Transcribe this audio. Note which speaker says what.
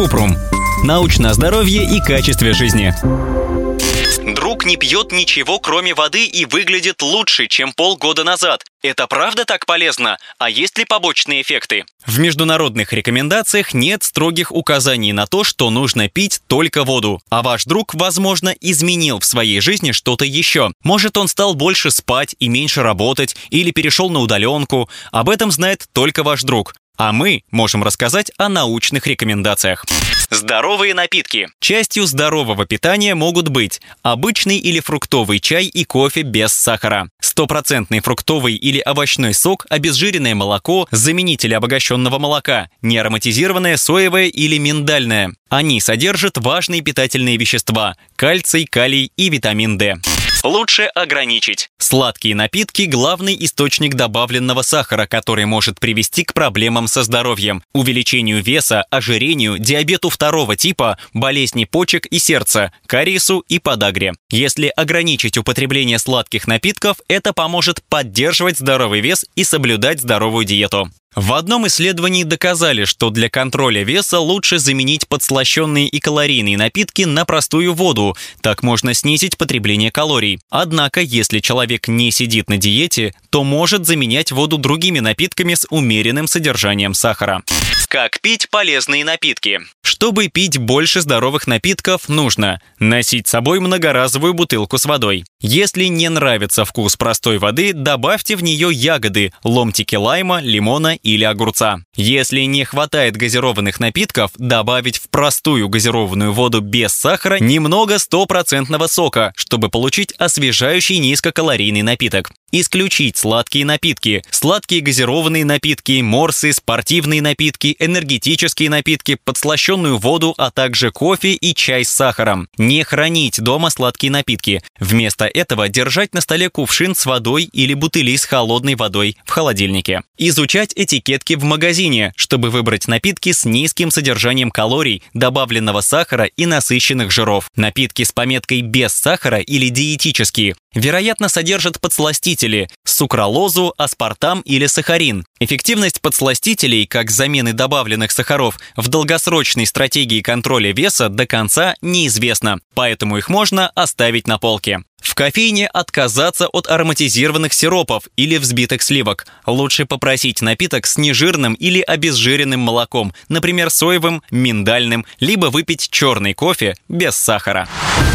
Speaker 1: Купрум. Научное здоровье и качестве жизни.
Speaker 2: Друг не пьет ничего, кроме воды, и выглядит лучше, чем полгода назад. Это правда так полезно? А есть ли побочные эффекты? В международных рекомендациях нет строгих указаний на то, что нужно пить только воду. А ваш друг, возможно, изменил в своей жизни что-то еще. Может, он стал больше спать и меньше работать, или перешел на удаленку. Об этом знает только ваш друг. А мы можем рассказать о научных рекомендациях. Здоровые напитки. Частью здорового питания могут быть обычный или фруктовый чай и кофе без сахара, стопроцентный фруктовый или овощной сок, обезжиренное молоко, заменители обогащенного молока, неароматизированное соевое или миндальное. Они содержат важные питательные вещества – кальций, калий и витамин D. Лучше ограничить. Сладкие напитки – главный источник добавленного сахара, который может привести к проблемам со здоровьем, увеличению веса, ожирению, диабету второго типа, болезни почек и сердца, кариесу и подагре. Если ограничить употребление сладких напитков, это поможет поддерживать здоровый вес и соблюдать здоровую диету. В одном исследовании доказали, что для контроля веса лучше заменить подслащенные и калорийные напитки на простую воду. Так можно снизить потребление калорий. Однако, если человек не сидит на диете, то может заменять воду другими напитками с умеренным содержанием сахара. Как пить полезные напитки? Чтобы пить больше здоровых напитков, нужно носить с собой многоразовую бутылку с водой. Если не нравится вкус простой воды, добавьте в нее ягоды, ломтики лайма, лимона или огурца. Если не хватает газированных напитков, добавить в простую газированную воду без сахара немного стопроцентного сока, чтобы получить освежающий низкокалорийный напиток. Исключить сладкие напитки. Сладкие газированные напитки, морсы, спортивные напитки, энергетические напитки, подслащенную воду, а также кофе и чай с сахаром. Не хранить дома сладкие напитки. Вместо этого держать на столе кувшин с водой или бутыли с холодной водой в холодильнике. Изучать этикетки в магазине, чтобы выбрать напитки с низким содержанием калорий, добавленного сахара и насыщенных жиров. Напитки с пометкой «без сахара» или диетические вероятно, содержат подсластители – сукралозу, аспартам или сахарин. Эффективность подсластителей, как замены добавленных сахаров, в долгосрочной стратегии контроля веса до конца неизвестна, поэтому их можно оставить на полке. В кофейне отказаться от ароматизированных сиропов или взбитых сливок. Лучше попросить напиток с нежирным или обезжиренным молоком, например, соевым, миндальным, либо выпить черный кофе без сахара.